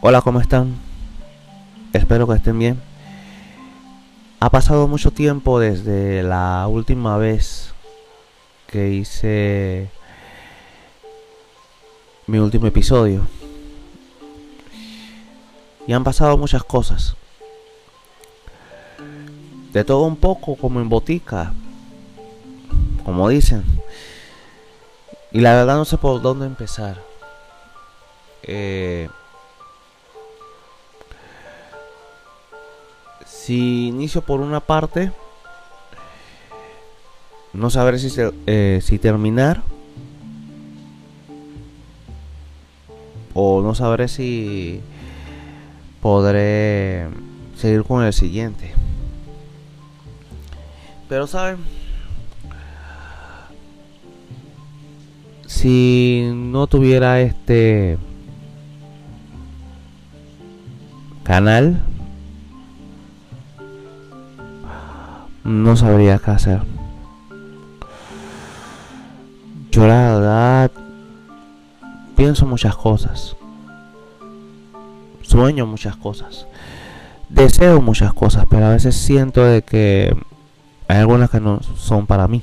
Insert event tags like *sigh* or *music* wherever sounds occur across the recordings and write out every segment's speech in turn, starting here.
Hola, ¿cómo están? Espero que estén bien. Ha pasado mucho tiempo desde la última vez que hice mi último episodio. Y han pasado muchas cosas. De todo un poco, como en botica. Como dicen. Y la verdad no sé por dónde empezar. Eh, si inicio por una parte, no sabré si, eh, si terminar o no sabré si podré seguir con el siguiente. Pero saben, si no tuviera este canal, no sabría qué hacer. Yo la verdad pienso muchas cosas. Sueño muchas cosas. Deseo muchas cosas, pero a veces siento de que hay algunas que no son para mí.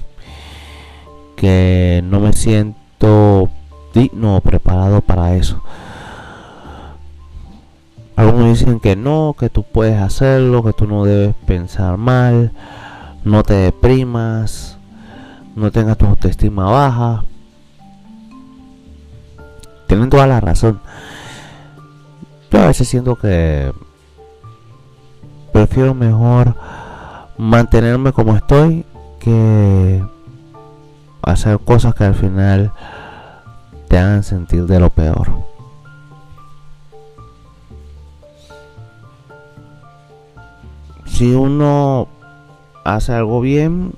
Que no me siento digno o preparado para eso. Algunos dicen que no, que tú puedes hacerlo, que tú no debes pensar mal, no te deprimas, no tengas tu autoestima baja. Tienen toda la razón. Yo a veces siento que prefiero mejor mantenerme como estoy que hacer cosas que al final te hagan sentir de lo peor. si uno hace algo bien,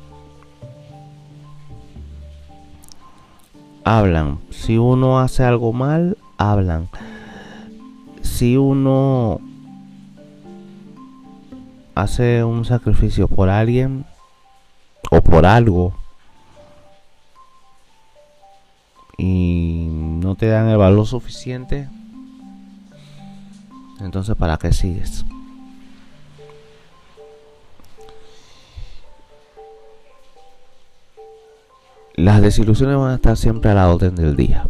hablan. Si uno hace algo mal, hablan. Si uno hace un sacrificio por alguien o por algo y no te dan el valor suficiente, entonces ¿para qué sigues? Las desilusiones van a estar siempre a la orden del día.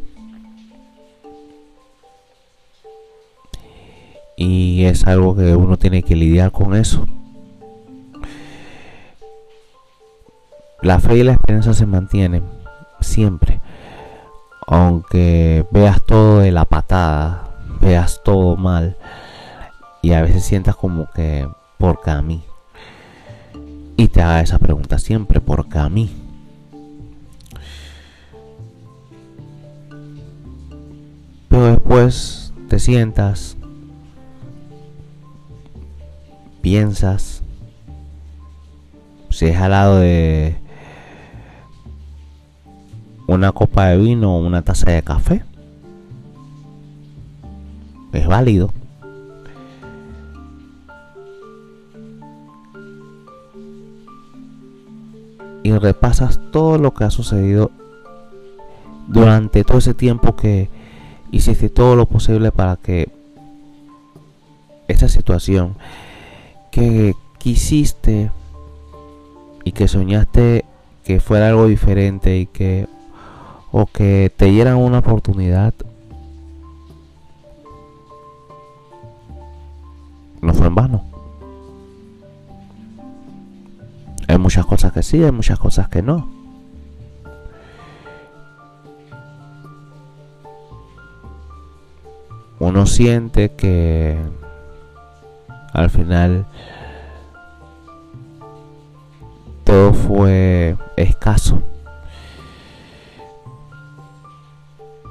Y es algo que uno tiene que lidiar con eso. La fe y la esperanza se mantienen siempre. Aunque veas todo de la patada, veas todo mal y a veces sientas como que, ¿por qué a mí? Y te haga esa pregunta siempre, ¿por qué a mí? Después te sientas, piensas, si es al lado de una copa de vino o una taza de café, es válido. Y repasas todo lo que ha sucedido durante todo ese tiempo que hiciste todo lo posible para que esta situación que quisiste y que soñaste que fuera algo diferente y que o que te dieran una oportunidad no fue en vano. Hay muchas cosas que sí, hay muchas cosas que no. Uno siente que al final todo fue escaso.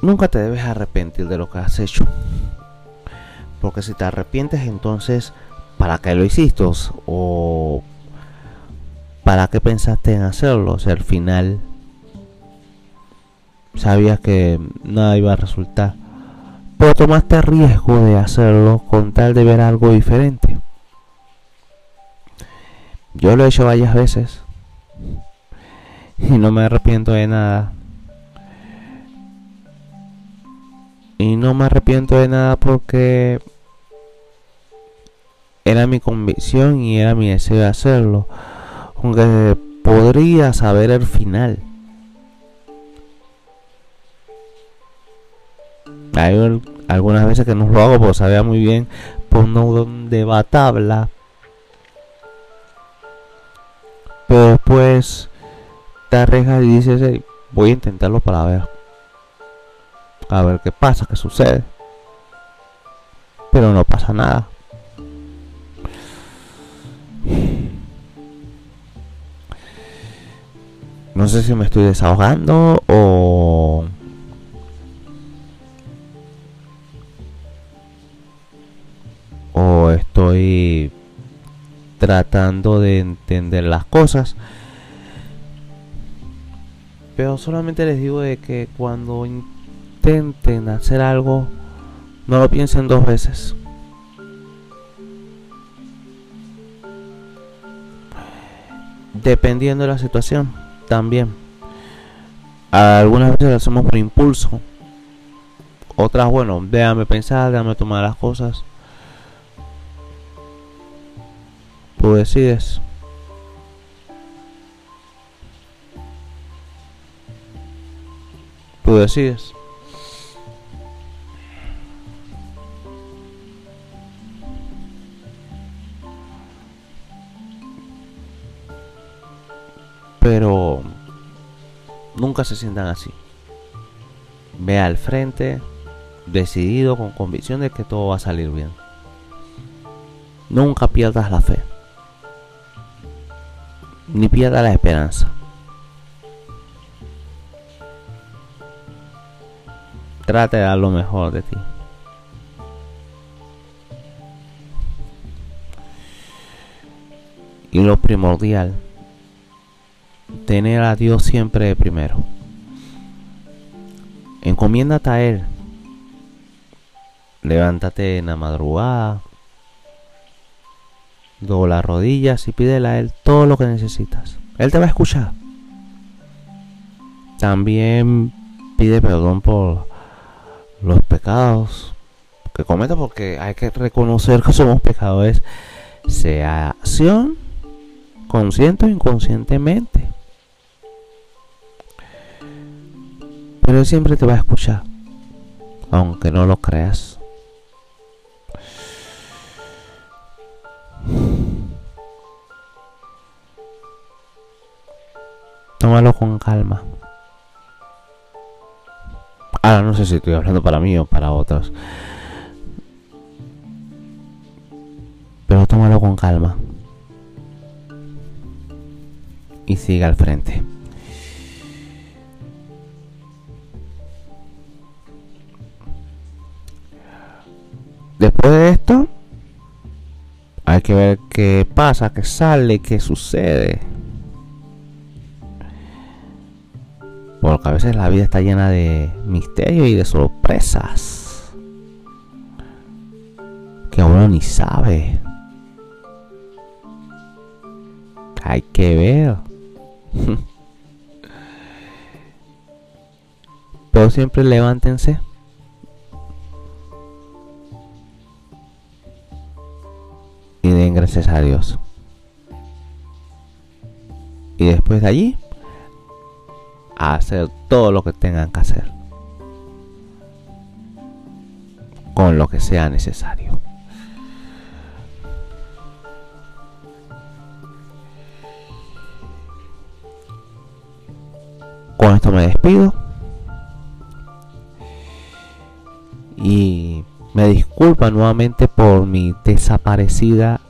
Nunca te debes arrepentir de lo que has hecho. Porque si te arrepientes entonces, ¿para qué lo hiciste? O ¿para qué pensaste en hacerlo? O sea, al final sabías que nada iba a resultar pero tomaste riesgo de hacerlo con tal de ver algo diferente. Yo lo he hecho varias veces y no me arrepiento de nada. Y no me arrepiento de nada porque era mi convicción y era mi deseo de hacerlo. Aunque podría saber el final. Hay algunas veces que no lo hago porque sabía muy bien por donde va tabla. Pero después te arriesgas y dices, voy a intentarlo para ver. A ver qué pasa, qué sucede. Pero no pasa nada. No sé si me estoy desahogando. O tratando de entender las cosas. Pero solamente les digo de que cuando intenten hacer algo, no lo piensen dos veces. Dependiendo de la situación, también. Algunas veces lo hacemos por impulso. Otras, bueno, déjame pensar, déjame tomar las cosas. Tú decides. Tú decides. Pero nunca se sientan así. Ve al frente, decidido, con convicción de que todo va a salir bien. Nunca pierdas la fe. Ni pierdas la esperanza. Trate de dar lo mejor de ti. Y lo primordial tener a Dios siempre primero. Encomiéndate a Él. Levántate en la madrugada. Dobla las rodillas y pídele a Él todo lo que necesitas. Él te va a escuchar. También pide perdón por los pecados que cometa porque hay que reconocer que somos pecadores, sea acción, consciente o inconscientemente. Pero Él siempre te va a escuchar, aunque no lo creas. Tómalo con calma. Ahora no sé si estoy hablando para mí o para otros. Pero tómalo con calma. Y sigue al frente. Después de esto, hay que ver qué pasa, qué sale, qué sucede. Porque a veces la vida está llena de misterios y de sorpresas. Que uno ni sabe. Hay que ver. *laughs* Pero siempre levántense gracias a Dios. Y después de allí, a hacer todo lo que tengan que hacer. Con lo que sea necesario. Con esto me despido. Y me disculpa nuevamente por mi desaparecida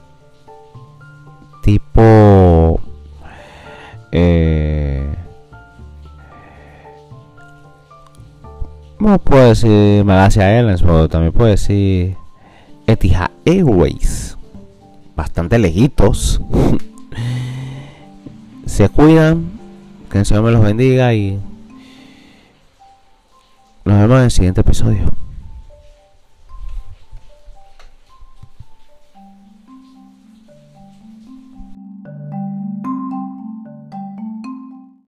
tipo eh, no puedo decir Malaysia Airlines pero también puedo decir Etihad Airways. Bastante lejitos. *laughs* Se cuidan que el Señor me los bendiga y nos vemos en el siguiente episodio